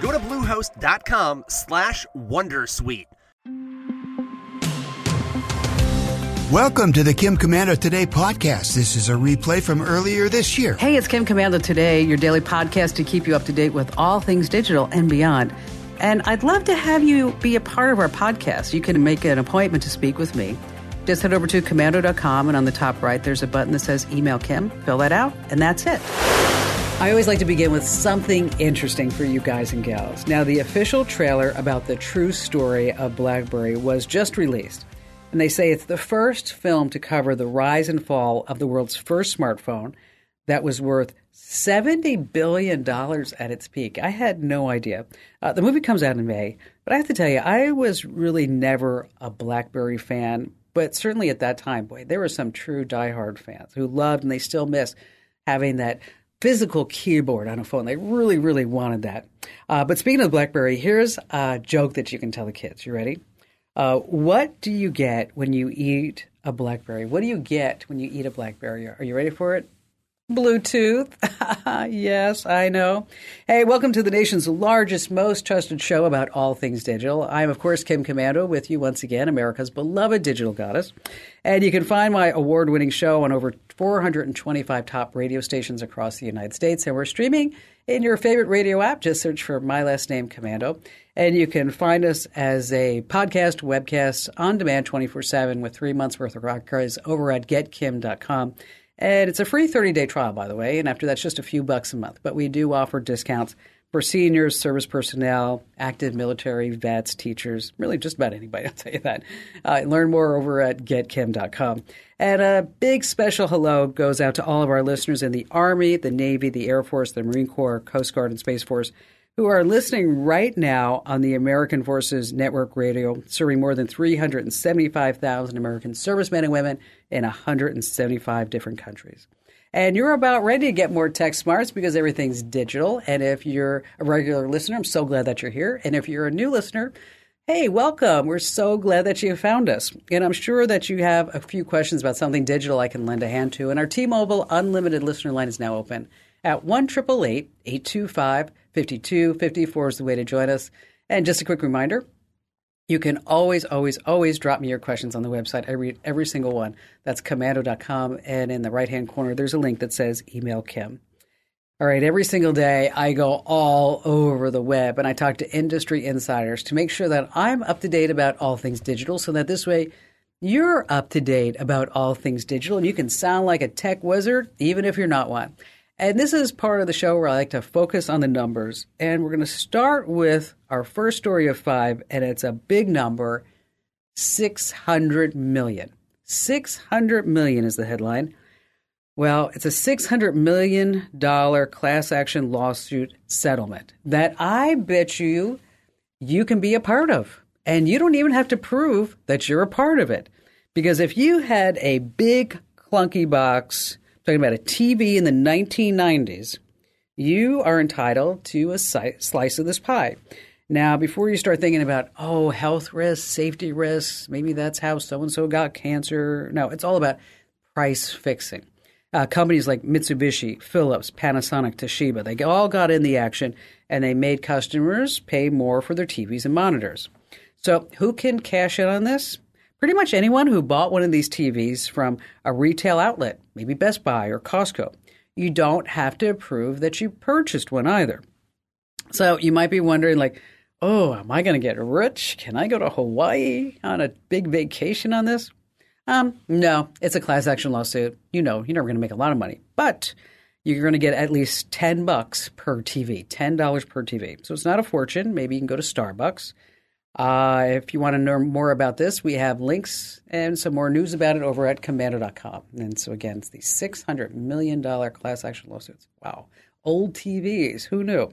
Go to bluehost.com slash wondersuite. Welcome to the Kim Komando Today podcast. This is a replay from earlier this year. Hey, it's Kim Komando Today, your daily podcast to keep you up to date with all things digital and beyond. And I'd love to have you be a part of our podcast. You can make an appointment to speak with me. Just head over to komando.com, and on the top right, there's a button that says Email Kim. Fill that out, and that's it. I always like to begin with something interesting for you guys and gals. Now, the official trailer about the true story of BlackBerry was just released. And they say it's the first film to cover the rise and fall of the world's first smartphone that was worth $70 billion at its peak. I had no idea. Uh, the movie comes out in May, but I have to tell you, I was really never a Blackberry fan, but certainly at that time, boy, there were some true diehard fans who loved and they still miss having that physical keyboard on a phone. They really, really wanted that. Uh, but speaking of BlackBerry, here's a joke that you can tell the kids. You ready? Uh, what do you get when you eat a blackberry? What do you get when you eat a blackberry? Are you ready for it? Bluetooth. yes, I know. Hey, welcome to the nation's largest, most trusted show about all things digital. I'm, of course, Kim Komando with you once again, America's beloved digital goddess. And you can find my award winning show on over 425 top radio stations across the United States. And we're streaming in your favorite radio app. Just search for my last name, Komando. And you can find us as a podcast, webcast, on demand 24 7 with three months worth of rock archives over at getkim.com. And it's a free 30 day trial, by the way. And after that's just a few bucks a month. But we do offer discounts for seniors, service personnel, active military, vets, teachers, really just about anybody, I'll tell you that. Uh, learn more over at getkim.com. And a big special hello goes out to all of our listeners in the Army, the Navy, the Air Force, the Marine Corps, Coast Guard, and Space Force who are listening right now on the American Forces Network Radio, serving more than 375,000 American servicemen and women in 175 different countries. And you're about ready to get more tech smarts because everything's digital. And if you're a regular listener, I'm so glad that you're here. And if you're a new listener, hey, welcome. We're so glad that you found us. And I'm sure that you have a few questions about something digital I can lend a hand to. And our T Mobile Unlimited listener line is now open at 1 825 5254 is the way to join us. And just a quick reminder you can always, always, always drop me your questions on the website. I read every single one. That's komando.com. And in the right hand corner, there's a link that says email Kim. All right, every single day I go all over the web and I talk to industry insiders to make sure that I'm up to date about all things digital so that this way you're up to date about all things digital and you can sound like a tech wizard even if you're not one. And this is part of the show where I like to focus on the numbers. And we're going to start with our first story of five, and it's a big number 600 million. 600 million is the headline. Well, it's a $600 million class action lawsuit settlement that I bet you you can be a part of. And you don't even have to prove that you're a part of it. Because if you had a big clunky box talking about a TV in the 1990s, you are entitled to a slice of this pie. Now, before you start thinking about, oh, health risks, safety risks, maybe that's how so and so got cancer. No, it's all about price fixing. Uh, companies like Mitsubishi, Philips, Panasonic, Toshiba, they all got in the action and they made customers pay more for their TVs and monitors. So, who can cash in on this? Pretty much anyone who bought one of these TVs from a retail outlet, maybe Best Buy or Costco. You don't have to prove that you purchased one either. So you might be wondering, like, oh, am I going to get rich? Can I go to Hawaii on a big vacation on this? Um, no, it's a class action lawsuit. You know, you're never going to make a lot of money, but you're going to get at least 10 bucks per TV, $10 per TV. So it's not a fortune. Maybe you can go to Starbucks uh, if you want to know more about this, we have links and some more news about it over at komando.com. And so, again, it's the $600 million class action lawsuits. Wow. Old TVs. Who knew?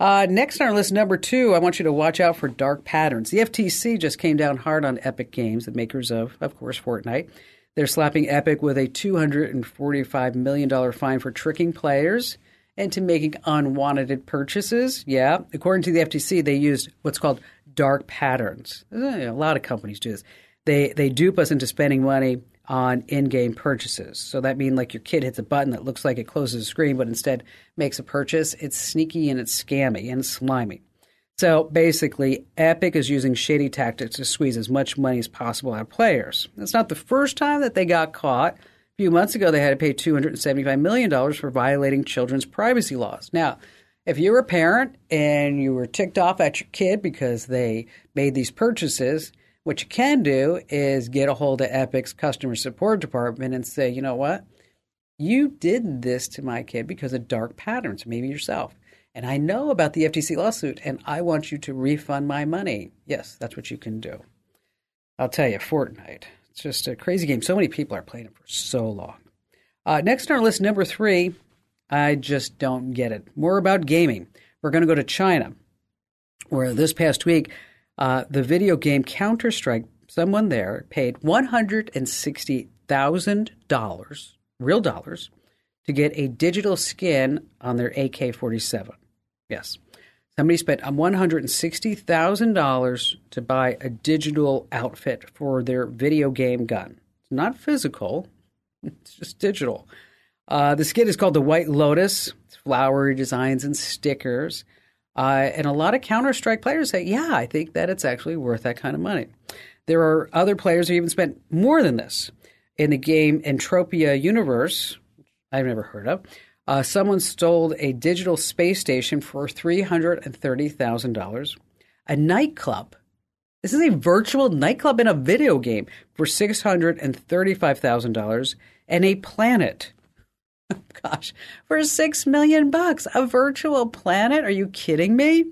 Uh, next on our list, number two, I want you to watch out for dark patterns. The FTC just came down hard on Epic Games, the makers of, of course, Fortnite. They're slapping Epic with a $245 million fine for tricking players into making unwanted purchases. Yeah, according to the FTC, they used what's called dark patterns. Eh, a lot of companies do this. They they dupe us into spending money on in-game purchases. So that means like your kid hits a button that looks like it closes the screen, but instead makes a purchase. It's sneaky and it's scammy and slimy. So basically, Epic is using shady tactics to squeeze as much money as possible out of players. It's not the first time that they got caught. A few months ago, they had to pay $275 million for violating children's privacy laws. Now, if you're a parent and you were ticked off at your kid because they made these purchases, what you can do is get a hold of Epic's customer support department and say, you know what? You did this to my kid because of dark patterns, maybe yourself. And I know about the FTC lawsuit and I want you to refund my money. Yes, that's what you can do. I'll tell you, Fortnite. It's just a crazy game. So many people are playing it for so long. Uh, next on our list, number three, I just don't get it. More about gaming. We're going to go to China, where this past week, uh, the video game Counter Strike, someone there paid $160,000, real dollars, to get a digital skin on their AK 47. Yes. Somebody spent $160,000 to buy a digital outfit for their video game gun. It's not physical, it's just digital. Uh, the skin is called the White Lotus. It's flowery designs and stickers. Uh, and a lot of Counter Strike players say, yeah, I think that it's actually worth that kind of money. There are other players who even spent more than this. In the game Entropia Universe, I've never heard of, uh, someone stole a digital space station for $330,000. A nightclub. This is a virtual nightclub in a video game for $635,000. And a planet gosh, for six million bucks, a virtual planet? Are you kidding me?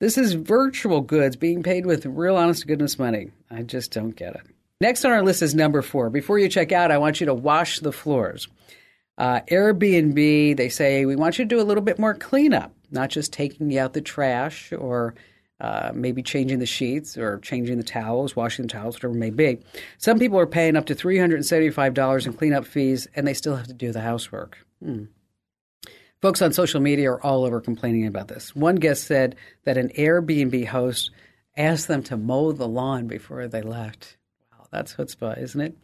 This is virtual goods being paid with real honest to goodness money. I just don't get it. Next on our list is number four. Before you check out, I want you to wash the floors. Uh, Airbnb, they say, we want you to do a little bit more cleanup, not just taking out the trash or uh, maybe changing the sheets or changing the towels, washing the towels, whatever it may be. Some people are paying up to $375 in cleanup fees, and they still have to do the housework. Hmm. Folks on social media are all over complaining about this. One guest said that an Airbnb host asked them to mow the lawn before they left. Wow, that's chutzpah, isn't it?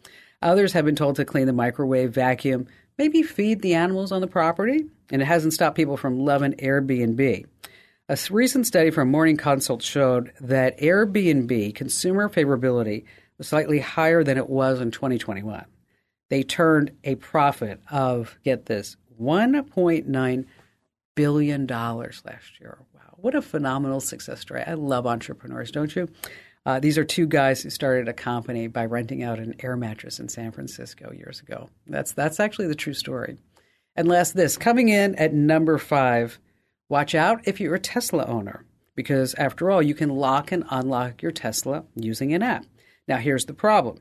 Others have been told to clean the microwave, vacuum, maybe feed the animals on the property, and it hasn't stopped people from loving Airbnb. A recent study from Morning Consult showed that Airbnb consumer favorability was slightly higher than it was in 2021. They turned a profit of, get this, $1.9 billion last year. Wow, what a phenomenal success story. I love entrepreneurs, don't you? Uh, these are two guys who started a company by renting out an air mattress in San Francisco years ago. That's, that's actually the true story. And last, this coming in at number five Watch out if you're a Tesla owner, because after all, you can lock and unlock your Tesla using an app. Now, here's the problem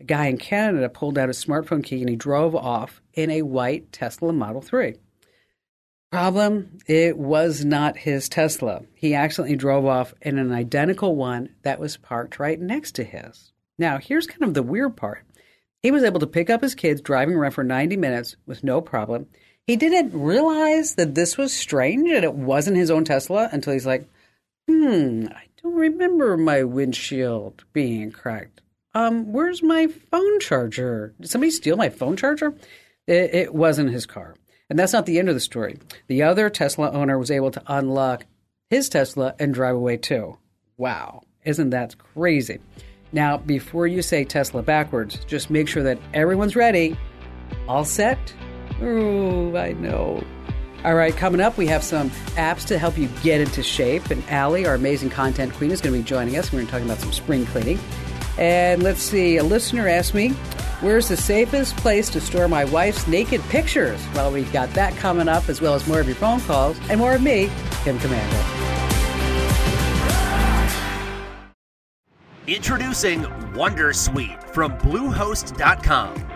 a guy in Canada pulled out his smartphone key and he drove off in a white Tesla Model 3. Problem, it was not his Tesla. He accidentally drove off in an identical one that was parked right next to his. Now, here's kind of the weird part. He was able to pick up his kids driving around for 90 minutes with no problem. He didn't realize that this was strange and it wasn't his own Tesla until he's like, hmm, I don't remember my windshield being cracked. Um, where's my phone charger? Did somebody steal my phone charger? It, it wasn't his car. And that's not the end of the story. The other Tesla owner was able to unlock his Tesla and drive away too. Wow, isn't that crazy? Now, before you say Tesla backwards, just make sure that everyone's ready. All set? Oh, I know. All right, coming up, we have some apps to help you get into shape. And Allie, our amazing content queen, is going to be joining us. We're going to talk about some spring cleaning. And let's see, a listener asked me, Where's the safest place to store my wife's naked pictures? Well, we've got that coming up, as well as more of your phone calls and more of me, Kim Komando. Introducing Wondersuite from Bluehost.com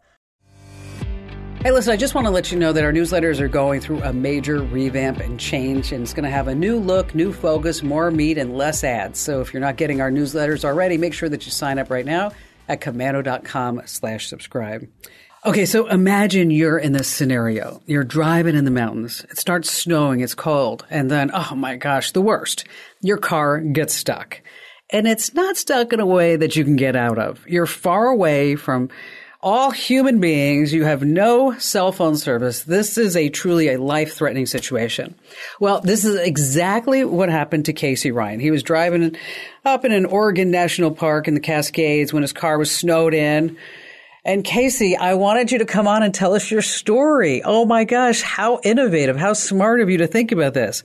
Hey, listen, I just want to let you know that our newsletters are going through a major revamp and change, and it's going to have a new look, new focus, more meat, and less ads. So if you're not getting our newsletters already, make sure that you sign up right now at komando.com slash subscribe. Okay, so imagine you're in this scenario. You're driving in the mountains. It starts snowing, it's cold, and then, oh my gosh, the worst. Your car gets stuck. And it's not stuck in a way that you can get out of. You're far away from all human beings. You have no cell phone service. This is a truly a life threatening situation. Well, this is exactly what happened to Casey Ryan. He was driving up in an Oregon National Park in the Cascades when his car was snowed in. And Casey, I wanted you to come on and tell us your story. Oh my gosh, how innovative, how smart of you to think about this.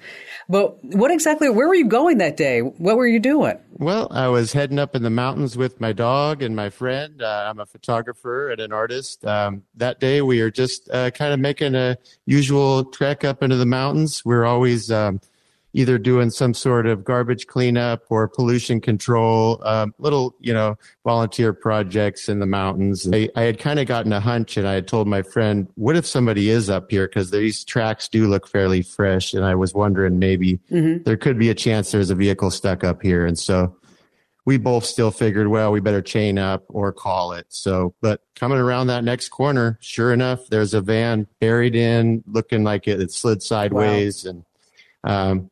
But what exactly, where were you going that day? What were you doing? Well, I was heading up in the mountains with my dog and my friend. Uh, I'm a photographer and an artist. Um, that day, we are just uh, kind of making a usual trek up into the mountains. We're always um, either doing some sort of garbage cleanup or pollution control, um, little, you know, volunteer projects in the mountains. I, I had kind of gotten a hunch and I had told my friend, what if somebody is up here? Cause these tracks do look fairly fresh. And I was wondering maybe mm-hmm. there could be a chance there's a vehicle stuck up here. And so we both still figured, well, we better chain up or call it. So, but coming around that next corner, sure enough, there's a van buried in, looking like it, it slid sideways. Wow. And um,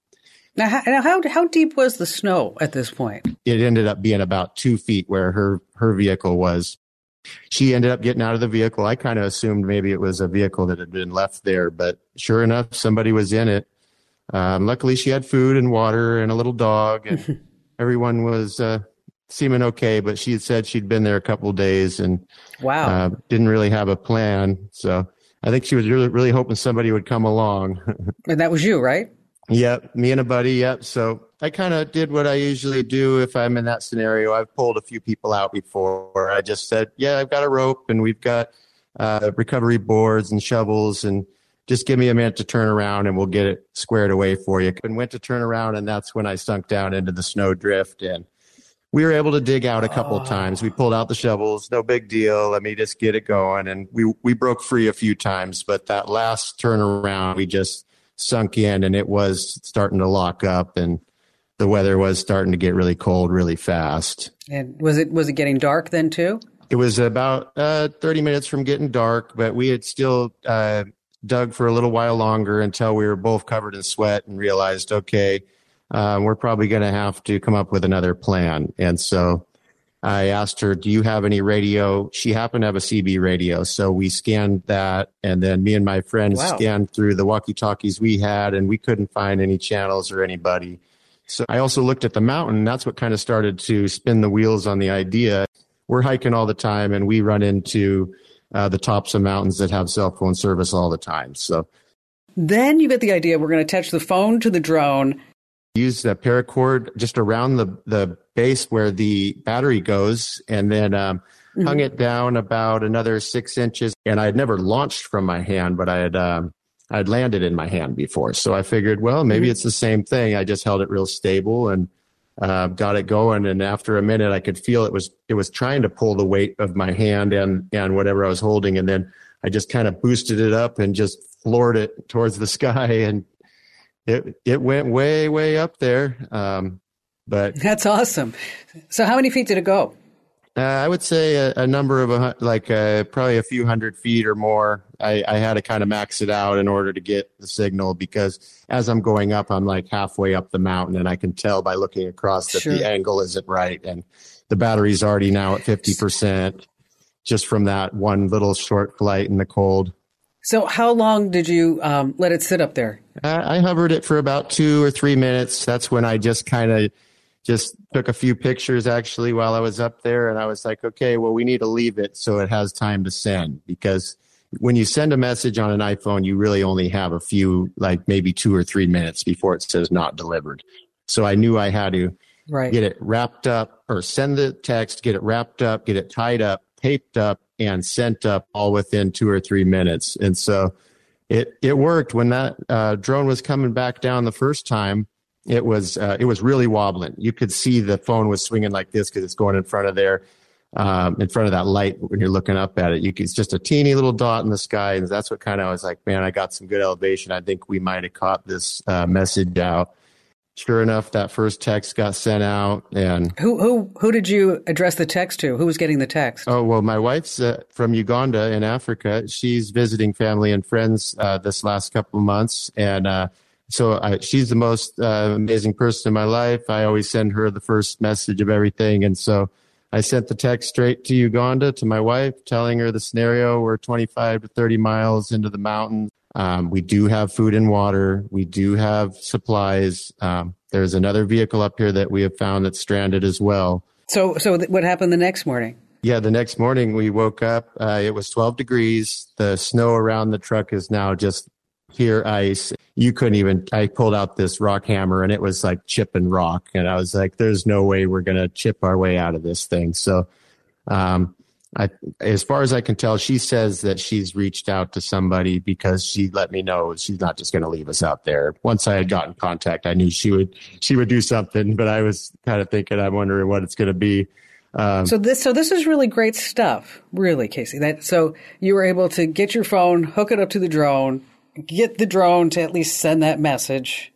now, how, now how, how deep was the snow at this point? It ended up being about two feet where her, her vehicle was. She ended up getting out of the vehicle. I kind of assumed maybe it was a vehicle that had been left there, but sure enough, somebody was in it. Um, luckily, she had food and water and a little dog, and everyone was uh, seeming okay. But she had said she'd been there a couple days and wow, uh, didn't really have a plan. So I think she was really, really hoping somebody would come along. and that was you, right? Yep, me and a buddy. Yep. So I kind of did what I usually do if I'm in that scenario. I've pulled a few people out before. I just said, "Yeah, I've got a rope and we've got uh, recovery boards and shovels, and just give me a minute to turn around and we'll get it squared away for you." And went to turn around, and that's when I sunk down into the snow drift and. We were able to dig out a couple oh. times. We pulled out the shovels, no big deal. Let me just get it going. And we, we broke free a few times, but that last turnaround, we just, sunk in and it was starting to lock up and the weather was starting to get really cold really fast. And was it was it getting dark then too? It was about uh, 30 minutes from getting dark, but we had still uh, dug for a little while longer until we were both covered in sweat and realized, okay, uh, we're probably going to have to come up with another plan. And so I asked her, Do you have any radio? She happened to have a CB radio. So we scanned that. And then me and my friends wow. scanned through the walkie talkies we had, and we couldn't find any channels or anybody. So I also looked at the mountain. That's what kind of started to spin the wheels on the idea. We're hiking all the time, and we run into uh, the tops of mountains that have cell phone service all the time. So then you get the idea we're going to attach the phone to the drone used a paracord just around the, the base where the battery goes and then um, mm-hmm. hung it down about another six inches. And I had never launched from my hand, but I had, um, I'd landed in my hand before. So I figured, well, maybe mm-hmm. it's the same thing. I just held it real stable and uh, got it going. And after a minute, I could feel it was, it was trying to pull the weight of my hand and, and whatever I was holding. And then I just kind of boosted it up and just floored it towards the sky and it it went way way up there. Um, but that's awesome. So how many feet did it go? Uh, I would say a, a number of a, like uh, probably a few hundred feet or more. I, I had to kind of max it out in order to get the signal because as I'm going up, I'm like halfway up the mountain, and I can tell by looking across that sure. the angle isn't right, and the battery's already now at fifty percent just from that one little short flight in the cold. So, how long did you um, let it sit up there? I hovered it for about two or three minutes. That's when I just kind of just took a few pictures actually while I was up there, and I was like, okay, well, we need to leave it so it has time to send because when you send a message on an iPhone, you really only have a few, like maybe two or three minutes before it says not delivered. So I knew I had to Right. get it wrapped up or send the text, get it wrapped up, get it tied up, taped up, and sent up all within two or three minutes. And so it it worked when that uh, drone was coming back down the first time. It was uh, it was really wobbling. You could see the phone was swinging like this because it's going in front of there, um, in front of that light when you're looking up at it. You could, it's just a teeny little dot in the sky, and that's what kind of I was like, man, I got some good elevation. I think we might have caught this uh, message out. Sure enough, that first text got sent out, and Who who who did you address the text to? Who was getting the text? Oh well, my wife's uh, from Uganda in Africa. She's visiting family and friends uh, this last couple of months, and uh, so I, she's the most uh, amazing person in my life. I always send her the first message of everything, and so I sent the text straight to Uganda to my wife, telling her the scenario. We're 25 to 30 miles into the mountains. Um, we do have food and water. We do have supplies. Um, there's another vehicle up here that we have found that's stranded as well. So so th- what happened the next morning? Yeah, the next morning we woke up. Uh, it was 12 degrees. The snow around the truck is now just pure ice. You couldn't even, I pulled out this rock hammer and it was like chipping rock. And I was like, there's no way we're going to chip our way out of this thing. So, um, I, as far as I can tell, she says that she's reached out to somebody because she let me know she's not just going to leave us out there. Once I had gotten contact, I knew she would she would do something, but I was kind of thinking, I'm wondering what it's going to be. Um, So this so this is really great stuff, really, Casey. That so you were able to get your phone, hook it up to the drone, get the drone to at least send that message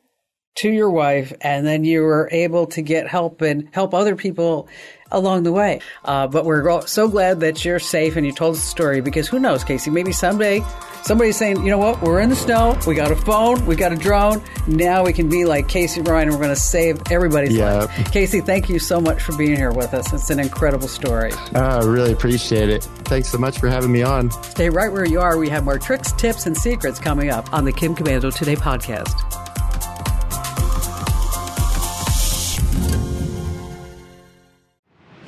to your wife, and then you were able to get help and help other people along the way. Uh, but we're so glad that you're safe and you told us the story because who knows, Casey? Maybe someday somebody's saying, you know what, we're in the snow, we got a phone, we got a drone. Now we can be like Casey Ryan and we're going to save everybody's Yeah. life. Casey, thank you so much for being here with us. It's an incredible story. I really appreciate it. Thanks so much for having me on. Stay right where you are. We have more tricks, tips, and secrets coming up on the Kim Komando Today podcast.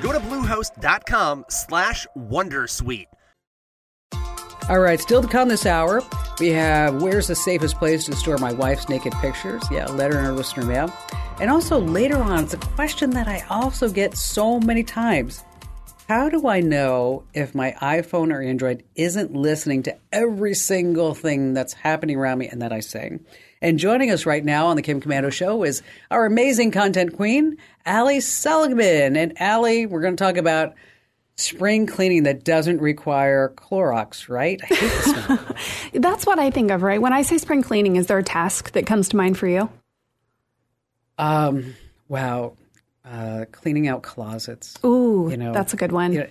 Go to bluehost.com slash wondersuite. All right, still to come this hour, we have where's the safest place to store my wife's naked pictures? Yeah, letter in our listener mail. And also later on, it's a question that I also get so many times. How do I know if my iPhone or Android isn't listening to every single thing that's happening around me and that I say? And joining us right now on the Kim Komando Show is our amazing content queen, Allie Seligman. And Allie, we're going to talk about spring cleaning that doesn't require Clorox, right? I hate this. That's what I think of, right? When I say spring cleaning, is there a task that comes to mind for you? um, wow. Uh, cleaning out closets. Ooh, You know, that's a good one. You know,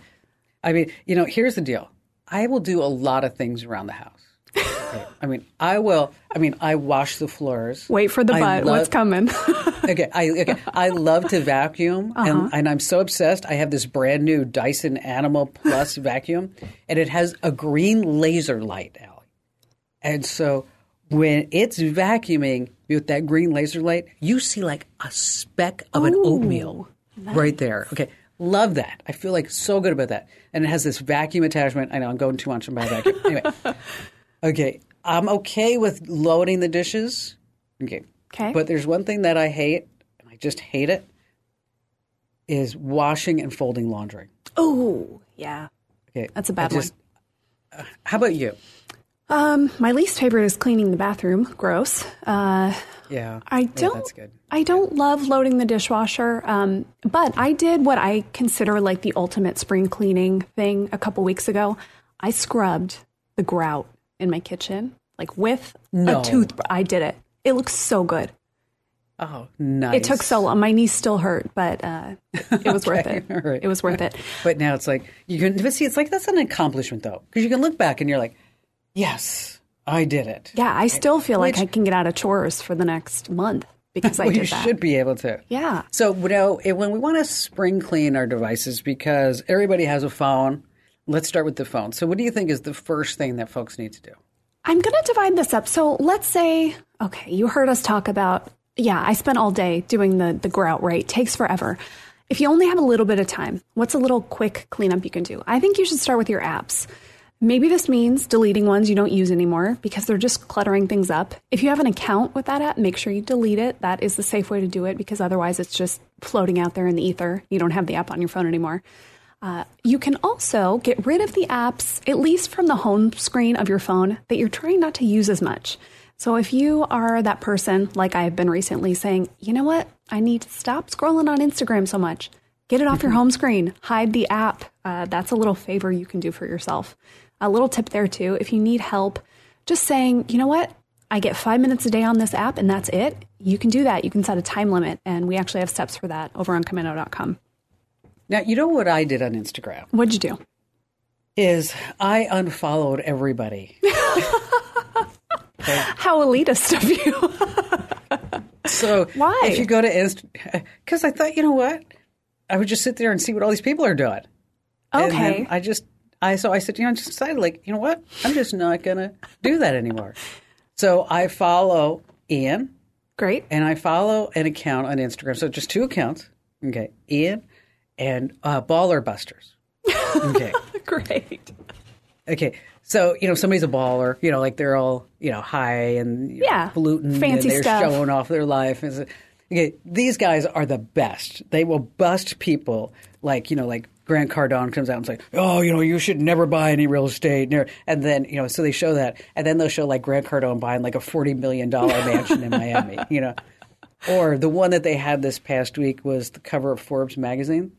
I mean, you know, here's the deal. I will do a lot of things around the house. Okay. I mean, I will. I mean, I wash the floors. Wait for the I butt. love- What's coming? okay, I okay, I love to vacuum, Uh-huh. and, and I'm so obsessed. I have this brand new Dyson Animal Plus vacuum, and it has a green laser light, Allie. And so when it's vacuuming with that green laser light, you see like a speck of an oatmeal right there. Okay, love that. I feel like so good about that. And it has this vacuum attachment. I know I'm going too much on my vacuum. Anyway, okay, I'm okay with loading the dishes. Okay. Okay. But there's one thing that I hate, and I just hate it, is washing and folding laundry. oh, yeah. Okay. That's a I bad just- uh, how about you? Um, my least favorite is cleaning the bathroom. Gross. Uh, Yeah. I don't. that's good. I don't love loading the dishwasher. Um, but I did what I consider like the ultimate spring cleaning thing a couple weeks ago. I scrubbed the grout in my kitchen, like with No. a tooth. I did it. It looks so good. Oh, nice. It took so long. My knees still hurt, but uh, it was worth it. right. It was worth it. But now it's like you can but see. It's like that's an accomplishment though, because you can look back and you're like, yes, I did it. Yeah, I still feel like I can get out of chores for the next month because I well, did you that. should be able to. Yeah. So, you know, when we want to spring clean our devices, because everybody has a phone, let's start with the phone. So, what do you think is the first thing that folks need to do? I'm going to divide this up. So let's say, okay, you heard us talk about, yeah, I spent all day doing the, the grout, right? Takes forever. If you only have a little bit of time, what's a little quick cleanup you can do? I think you should start with your apps. Maybe this means deleting ones you don't use anymore because they're just cluttering things up. If you have an account with that app, make sure you delete it. That is the safe way to do it because otherwise it's just floating out there in the ether. You don't have the app on your phone anymore. Uh, you can also get rid of the apps, at least from the home screen of your phone, that you're trying not to use as much. So if you are that person, like I have been recently, saying, you know what, I need to stop scrolling on Instagram so much, get it off your home screen, hide the app. Uh, that's a little favor you can do for yourself. A little tip there too if you need help, just saying, you know what, I get five minutes a day on this app and that's it. You can do that. You can set a time limit, and we actually have steps for that over on komando.com. Now, you know what I did on Instagram What'd you do? is I unfollowed everybody. How elitist of you. So Why? If you go to Inst, because I thought, you know what, I would just sit there and see what all these people are doing. And Okay. I just, I so I said, you know, I just decided, like, you know what, I'm just not gonna do that anymore. So I follow Ian Great. and I follow an account on Instagram. So just two accounts. Okay, Ian and uh, Baller Busters. Okay. Great. Okay. So, you know, somebody's a baller, you know, like they're all, you know, high and you know, Yeah. polluting Fancy and they're stuff. showing off their life. Okay, these guys are the best. They will bust people like, you know, like Grant Cardone comes out and says, "Oh, you know, you should never buy any real estate." And then, you know, so they show that, and then they'll show like Grant Cardone buying like a forty million dollar mansion in Miami, you know. Or the one that they had this past week was the cover of Forbes magazine,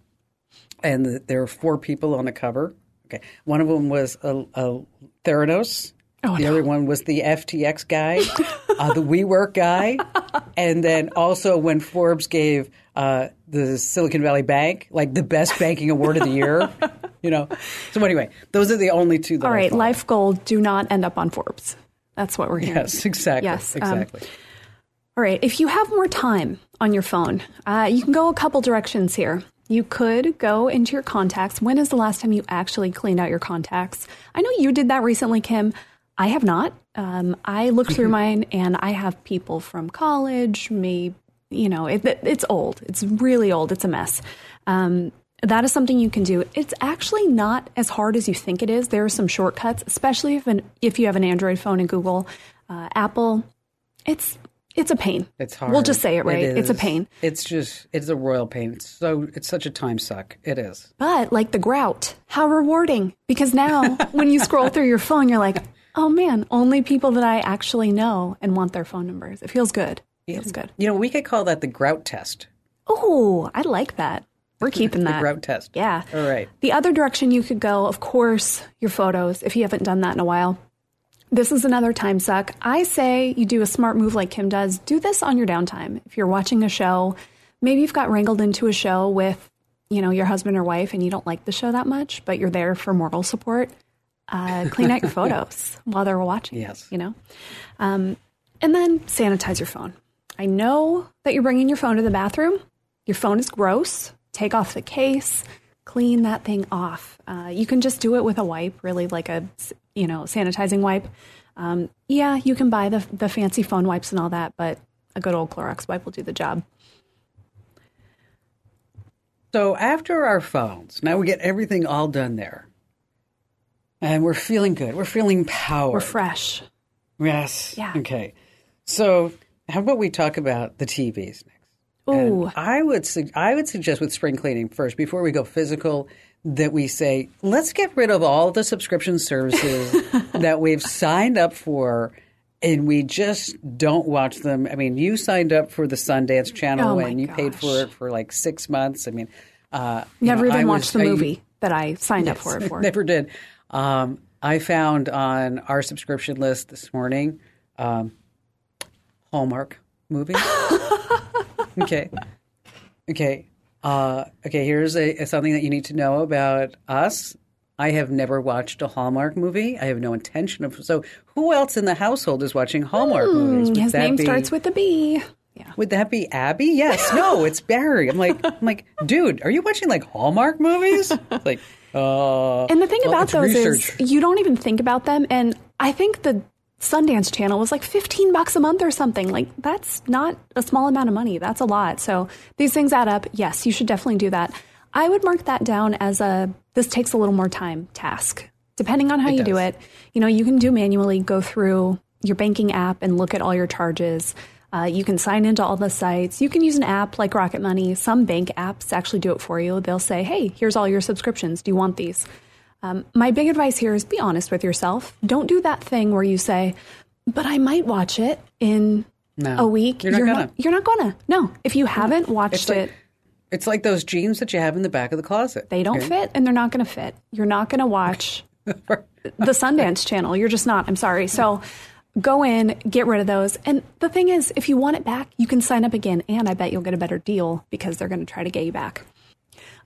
and the, there were four people on the cover. Okay, one of them was a, a Theranos. Oh, the no. other one was the FTX guy, uh, the WeWork guy, and then also when Forbes gave uh, the Silicon Valley Bank like the best banking award of the year, you know. So anyway, those are the only two. That All I Life goal do not end up on Forbes. That's what we're hearing. Yes, exactly. Yes, um, exactly. All right. If you have more time on your phone, uh, you can go a couple directions here. You could go into your contacts. When is the last time you actually cleaned out your contacts? I know you did that recently, Kim. I have not. Um, I looked through mine and I have people from college, maybe, you know, it, it's old. It's really old. It's a mess. Um, that is something you can do. It's actually not as hard as you think it is. There are some shortcuts, especially if an, if you have an Android phone and Google, uh, Apple. It's it's a pain. It's hard. We'll just say it right. it's a pain. It's just it's a royal pain. It's so it's such a time suck. It is. But like the grout, how rewarding. Because now when you scroll through your phone, you're like, oh man, only people that I actually know and want their phone numbers. It feels good. It feels good. You know, we could call that the grout test. Oh, I like that. We're keeping The that. grout test. Yeah. All right. The other direction you could go, of course, your photos, if you haven't done that in a while. This is another time suck. I say you do a smart move like Kim does. Do this on your downtime. If you're watching a show, maybe you've got wrangled into a show with, you know, your husband or wife and you don't like the show that much, but you're there for moral support. Uh, clean out your photos while they're watching. Yes. You know? Um, and then sanitize your phone. I know that you're bringing your phone to the bathroom. Your phone is gross. Take off the case, clean that thing off. Uh, you can just do it with a wipe, really like a you know sanitizing wipe. Um, yeah, you can buy the the fancy phone wipes and all that, but a good old Clorox wipe will do the job. So after our phones, now we get everything all done there. And we're feeling good. We're feeling power. We're fresh. Yes. Yeah. Okay. So how about we talk about the TVs next? Ooh, And I would su- I would suggest with spring cleaning first before we go physical that we say let's get rid of all the subscription services that we've signed up for and we just don't watch them. I mean, you signed up for the Sundance channel Oh, and you paid for it for like 6 months. I mean, uh you never know, I even was- watched the I- movie that I signed up for it for. Never did. Um, I found on our subscription list this morning um, Hallmark movies. okay. Okay. Uh, okay. Here's a, something that you need to know about us. I have never watched a Hallmark movie. I have no intention of. So, who else in the household is watching Hallmark movies? Would His name be- starts with a B. Yeah. Would that be Abby? Yes. No, it's Barry. I'm like, I'm like, dude, are you watching like Hallmark movies? It's like, uh. And the thing about those research. is you don't even think about them. And I think the Sundance Channel was like 15 bucks a month or something. Like that's not a small amount of money. That's a lot. So these things add up. Yes, you should definitely do that. I would mark that down as a this takes a little more time task. Depending on how you do it, you know, you can do manually go through your banking app and look at all your charges. Uh, you can sign into all the sites. You can use an app like Rocket Money. Some bank apps actually do it for you. They'll say, hey, here's all your subscriptions. Do you want these? Um, my big advice here is be honest with yourself. Don't do that thing where you say, but I might watch it in No. a week. You're not gonna. you're not gonna. No. If you haven't watched It's like, it, it's like those jeans that you have in the back of the closet. they don't Okay? fit and they're not going to fit. You're not going to watch the Sundance channel. You're just not. I'm sorry. So go in, get rid of those. And the thing is, if you want it back, you can sign up again. And I bet you'll get a better deal because they're going to try to get you back.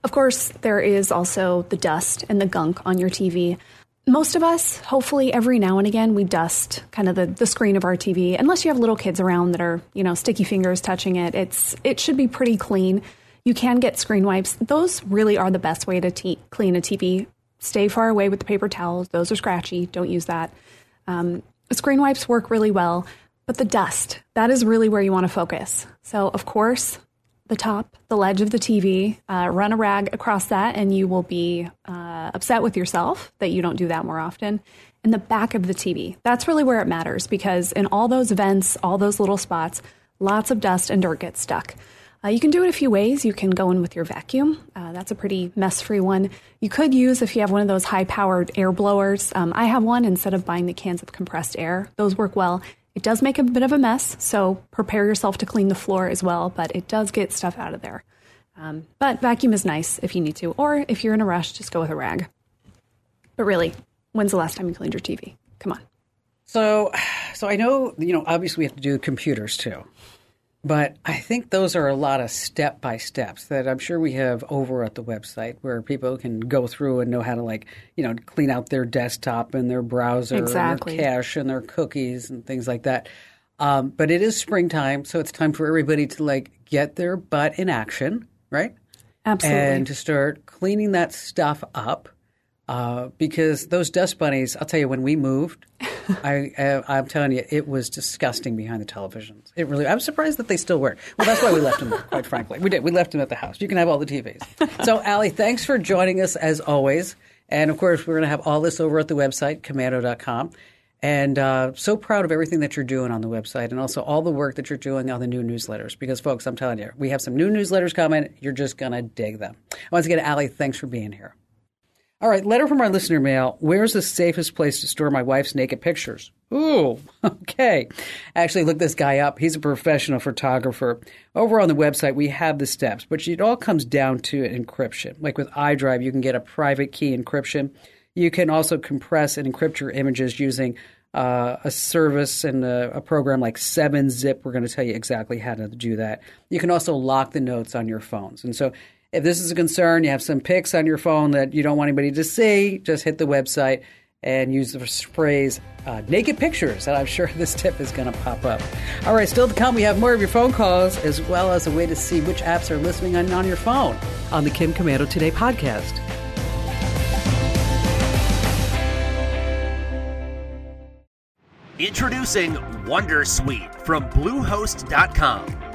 Of course, there is also the dust and the gunk on your TV. Most of us, hopefully every now and again, we dust kind of the, the screen of our TV. Unless you have little kids around that are, you know, sticky fingers touching it, it's it should be pretty clean. You can get screen wipes. Those really are the best way to te- clean a TV. Stay far away with the paper towels. Those are scratchy. Don't use that. Um, screen wipes work really well, but the dust, that is really where you want to focus. So, of course, the top, the ledge of the TV, uh, run a rag across that, and you will be uh, upset with yourself that you don't do that more often. And the back of the TV, that's really where it matters because in all those vents, all those little spots, lots of dust and dirt gets stuck. Uh, you can do it a few ways. You can go in with your vacuum. Uh, that's a pretty mess free one. You could use, if you have one of those high powered air blowers, um, I have one instead of buying the cans of compressed air. Those work well. It does make a bit of a mess, so prepare yourself to clean the floor as well, but it does get stuff out of there. Um, but vacuum is nice if you need to, or if you're in a rush, just go with a rag. But really, when's the last time you cleaned your TV? Come on. So, so I know you know. Obviously, we have to do computers too, but I think those are a lot of step by steps that I'm sure we have over at the website where people can go through and know how to like you know clean out their desktop and their browser Exactly. and their cache and their cookies and things like that. Um, but it is springtime, so it's time for everybody to like get their butt in action, right? Absolutely. and to start cleaning that stuff up. Uh, because those dust bunnies, I'll tell you, when we moved, I, uh, I'm telling you, it was disgusting behind the televisions. It really, I'm surprised that they still work. Well, that's why we left them quite frankly. We did. We left them at the house. You can have all the TVs. So, Allie, thanks for joining us as always. And of course, we're going to have all this over at the website, komando.com. And uh, so proud of everything that you're doing on the website and also all the work that you're doing on the new newsletters. Because, folks, I'm telling you, we have some new newsletters coming. You're just going to dig them. Once again, Allie, thanks for being here. All right, letter from our listener mail. Where's the safest place to store my wife's naked pictures? Ooh, okay. Actually, look this guy up. He's a professional photographer. Over on the website, we have the steps, but it all comes down to encryption. Like with iDrive, you can get a private key encryption. You can also compress and encrypt your images using uh, a service and a, a program like 7-Zip. We're going to tell you exactly how to do that. You can also lock the notes on your phones. And so if this is a concern, you have some pics on your phone that you don't want anybody to see, just hit the website and use the phrase uh, naked pictures. And I'm sure this tip is going to pop up. All right, still to come, we have more of your phone calls as well as a way to see which apps are listening on, on your phone on the Kim Komando Today podcast. Introducing Wondersuite from Bluehost.com.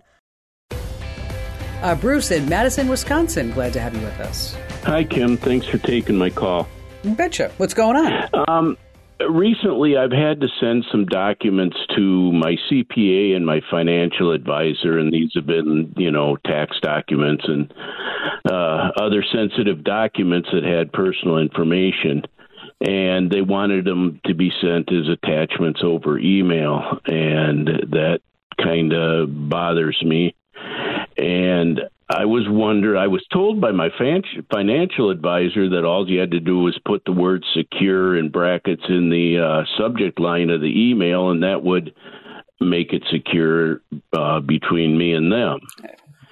Uh, Bruce in Madison, Wisconsin, glad to have you with us. Hi, Kim. Thanks for taking my call. Betcha. What's going on? Um, recently, I've had to send some documents to my CPA and my financial advisor, and these have been, you know, tax documents and uh, other sensitive documents that had personal information. and they wanted them to be sent as attachments over email, and that kind of bothers me. And I was wonder. I was told by my financial advisor that all you had to do was put the word "secure" in brackets in the uh, subject line of the email, and that would make it secure uh, between me and them.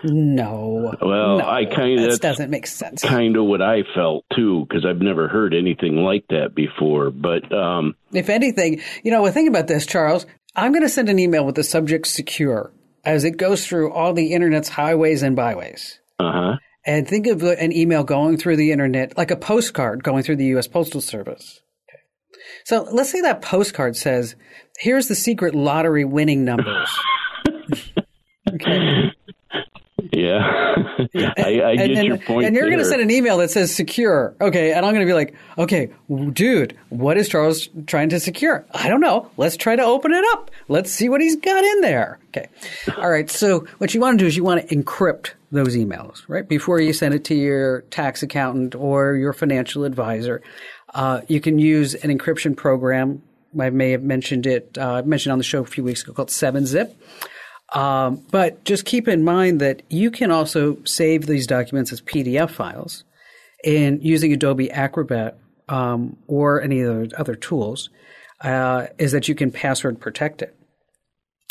No. Well, no, I kind of that doesn't make sense. Kind of what I felt too, because I've never heard anything like that before. But um, if anything, you know, think about this, Charles. I'm going to send an email with the subject "secure" as it goes through all the internet's highways and byways. Uh huh. And think of an email going through the internet like a postcard going through the U.S. Postal Service. Okay. So let's say that postcard says, "Here's the secret lottery winning numbers." okay. Yeah, I, I get and, your point. And you're going to send an email that says secure. Okay. And I'm going to be like, okay, dude, what is Charles trying to secure? I don't know. Let's try to open it up. Let's see what he's got in there. Okay. All right. So what you want to do is you want to encrypt those emails, right? Before you send it to your tax accountant or your financial advisor. Uh, you can use an encryption program. I may have mentioned it, uh, mentioned on the show a few weeks ago called 7-Zip. Um, but just keep in mind that you can also save these documents as PDF files and using Adobe Acrobat um, or any of the other tools uh, is that you can password protect it.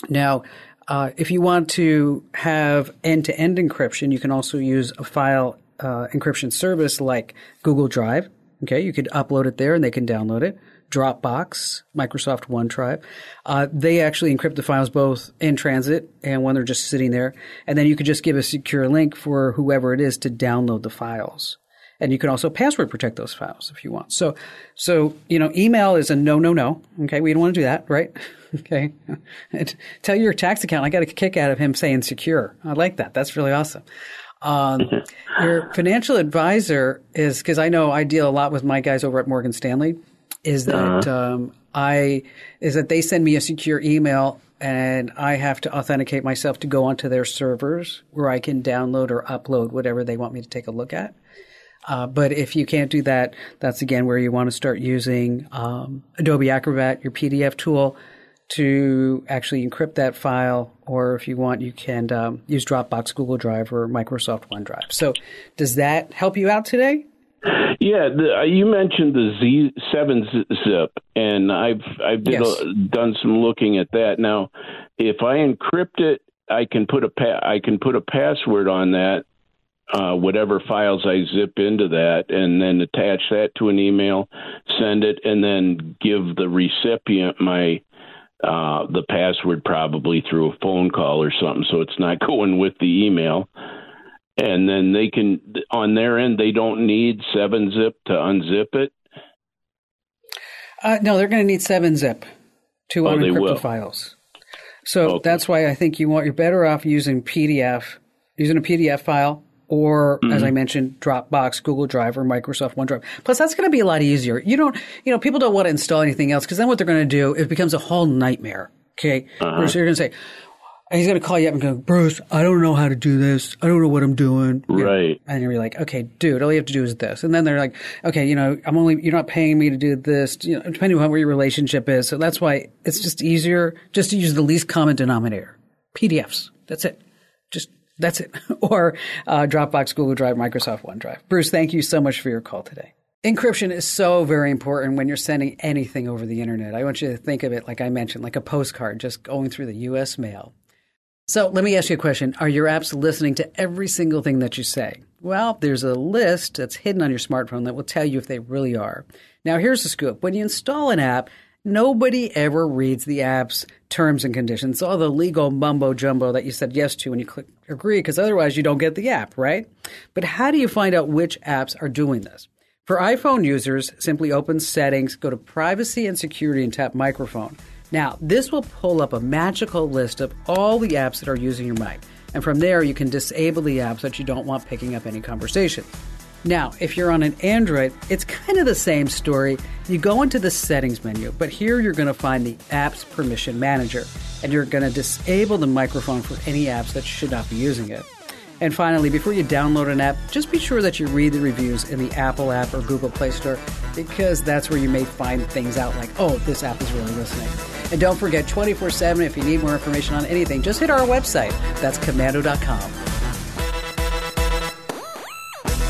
Now, uh, if you want to have end-to-end encryption, you can also use a file uh, encryption service like Google Drive. Okay, you could upload it there and they can download it. Dropbox, Microsoft OneDrive. Uh, they actually encrypt the files both in transit and when they're just sitting there. And then you could just give a secure link for whoever it is to download the files. And you can also password protect those files if you want. So, so, you know, email is a no, no, no. Okay. We don't want to do that, right? okay. Tell your tax account, I got a kick out of him saying secure. I like that. That's really awesome. Um, your financial advisor is, cause I know I deal a lot with my guys over at Morgan Stanley is that uh-huh. um, I is that they send me a secure email and I have to authenticate myself to go onto their servers where I can download or upload whatever they want me to take a look at. Uh, but if you can't do that, that's again where you want to start using um, Adobe Acrobat, your PDF tool, to actually encrypt that file. Or if you want, you can um, use Dropbox, Google Drive, or Microsoft OneDrive. So, does that help you out today? Yeah, the, uh, you mentioned the Z seven zip, and I've I've did yes. a, done some looking at that. Now, if I encrypt it, I can put a pa- I can put a password on that, uh, whatever files I zip into that, and then attach that to an email, send it, and then give the recipient my uh, the password probably through a phone call or something, so it's not going with the email and then they can on their end they don't need 7-zip to unzip it uh, no they're going to need 7-zip to oh, unencrypt the files so okay. that's why i think you want you're better off using pdf using a pdf file or mm-hmm. as I mentioned, Dropbox, Google Drive, or Microsoft OneDrive. Plus, that's going to be a lot easier. You don't, you know, people don't want to install anything else because then what they're going to do, it becomes a whole nightmare. Okay. Uh-huh. So you're going to say, he's going to call you up and go, Bruce, I don't know how to do this. I don't know what I'm doing. Right. And you're like, okay, dude, all you have to do is this. And then they're like, okay, you know, I'm only, you're not paying me to do this, you know, depending on where your relationship is. So that's why it's just easier just to use the least common denominator. PDFs. That's it. Just, that's it. or uh, Dropbox, Google Drive, Microsoft OneDrive. Bruce, thank you so much for your call today. Encryption is so very important when you're sending anything over the internet. I want you to think of it, like I mentioned, like a postcard just going through the U.S. mail. So let me ask you a question. Are your apps listening to every single thing that you say? Well, there's a list that's hidden on your smartphone that will tell you if they really are. Now, here's the scoop. When you install an app, nobody ever reads the app's terms and conditions, all the legal mumbo jumbo that you said yes to when you click agree, because otherwise you don't get the app, right? But how do you find out which apps are doing this? For iPhone users, simply open settings, go to privacy and security and tap microphone. Now, this will pull up a magical list of all the apps that are using your mic. And from there, you can disable the apps that you don't want picking up any conversation. Now, if you're on an Android, it's kind of the same story. You go into the settings menu, but here you're going to find the apps permission manager, and you're going to disable the microphone for any apps that should not be using it. And finally, before you download an app, just be sure that you read the reviews in the Apple app or Google Play Store because that's where you may find things out like, oh, this app is really listening. And don't forget 24 7 if you need more information on anything, just hit our website. That's komando.com.